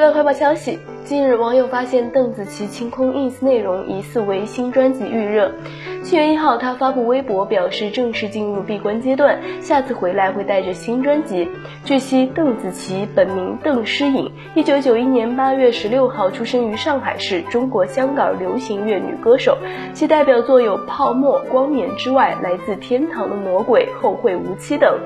据快报消息，近日网友发现邓紫棋清空 ins 内容，疑似为新专辑预热。七月一号，她发布微博表示正式进入闭关阶段，下次回来会带着新专辑。据悉，邓紫棋本名邓诗颖，一九九一年八月十六号出生于上海市，中国香港流行乐女歌手。其代表作有《泡沫》《光年之外》《来自天堂的魔鬼》《后会无期》等。